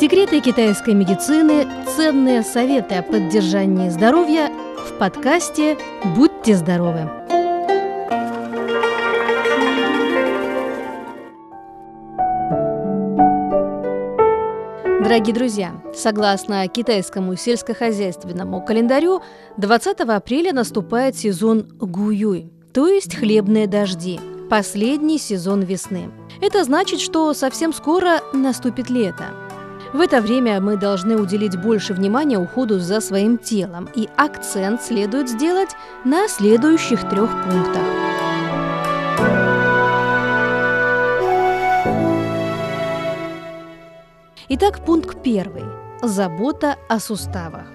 Секреты китайской медицины, ценные советы о поддержании здоровья в подкасте «Будьте здоровы». Дорогие друзья, согласно китайскому сельскохозяйственному календарю, 20 апреля наступает сезон Гуюй, то есть хлебные дожди, последний сезон весны. Это значит, что совсем скоро наступит лето. В это время мы должны уделить больше внимания уходу за своим телом, и акцент следует сделать на следующих трех пунктах. Итак, пункт первый. Забота о суставах.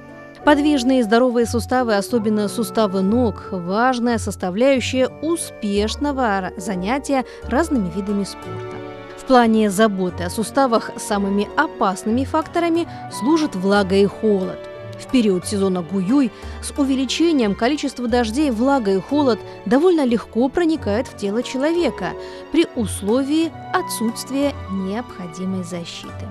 Подвижные и здоровые суставы, особенно суставы ног, важная составляющая успешного занятия разными видами спорта. В плане заботы о суставах самыми опасными факторами служат влага и холод. В период сезона Гуюй с увеличением количества дождей влага и холод довольно легко проникают в тело человека при условии отсутствия необходимой защиты.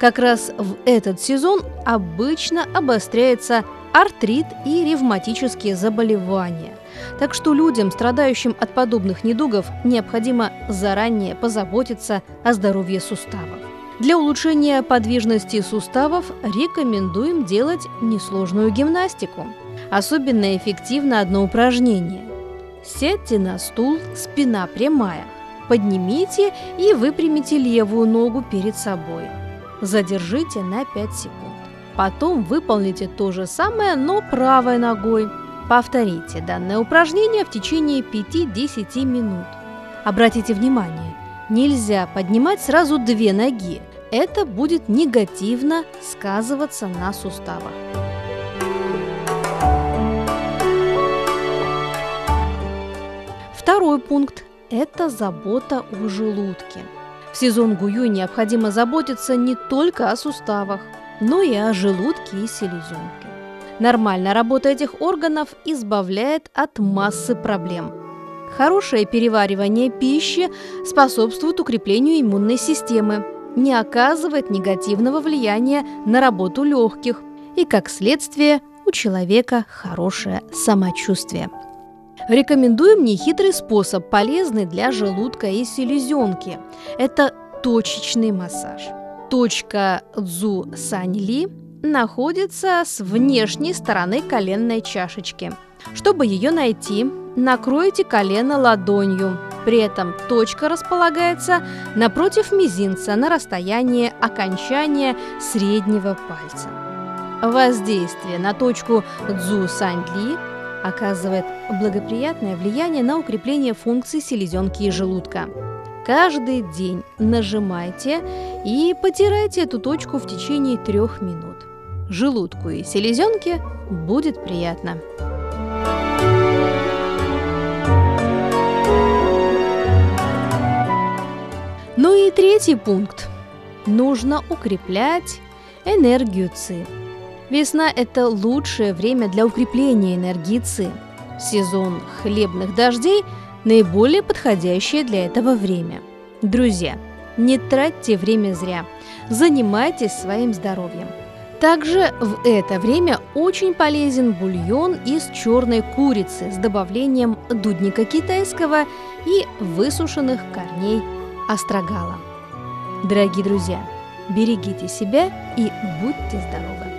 Как раз в этот сезон обычно обостряется артрит и ревматические заболевания. Так что людям, страдающим от подобных недугов, необходимо заранее позаботиться о здоровье суставов. Для улучшения подвижности суставов рекомендуем делать несложную гимнастику. Особенно эффективно одно упражнение. Сядьте на стул, спина прямая. Поднимите и выпрямите левую ногу перед собой – задержите на 5 секунд. Потом выполните то же самое, но правой ногой. Повторите данное упражнение в течение 5-10 минут. Обратите внимание, нельзя поднимать сразу две ноги. Это будет негативно сказываться на суставах. Второй пункт – это забота о желудке. В сезон Гуюй необходимо заботиться не только о суставах, но и о желудке и селезенке. Нормальная работа этих органов избавляет от массы проблем. Хорошее переваривание пищи способствует укреплению иммунной системы, не оказывает негативного влияния на работу легких и, как следствие, у человека хорошее самочувствие. Рекомендуем нехитрый способ, полезный для желудка и селезенки. Это точечный массаж. Точка Цзу Сань Ли находится с внешней стороны коленной чашечки. Чтобы ее найти, накройте колено ладонью. При этом точка располагается напротив мизинца на расстоянии окончания среднего пальца. Воздействие на точку Цзу Сань Ли оказывает благоприятное влияние на укрепление функций селезенки и желудка. Каждый день нажимайте и потирайте эту точку в течение трех минут. Желудку и селезенке будет приятно. Ну и третий пункт. Нужно укреплять энергию ЦИ. Весна – это лучшее время для укрепления энергии ЦИ. Сезон хлебных дождей – наиболее подходящее для этого время. Друзья, не тратьте время зря. Занимайтесь своим здоровьем. Также в это время очень полезен бульон из черной курицы с добавлением дудника китайского и высушенных корней острогала. Дорогие друзья, берегите себя и будьте здоровы!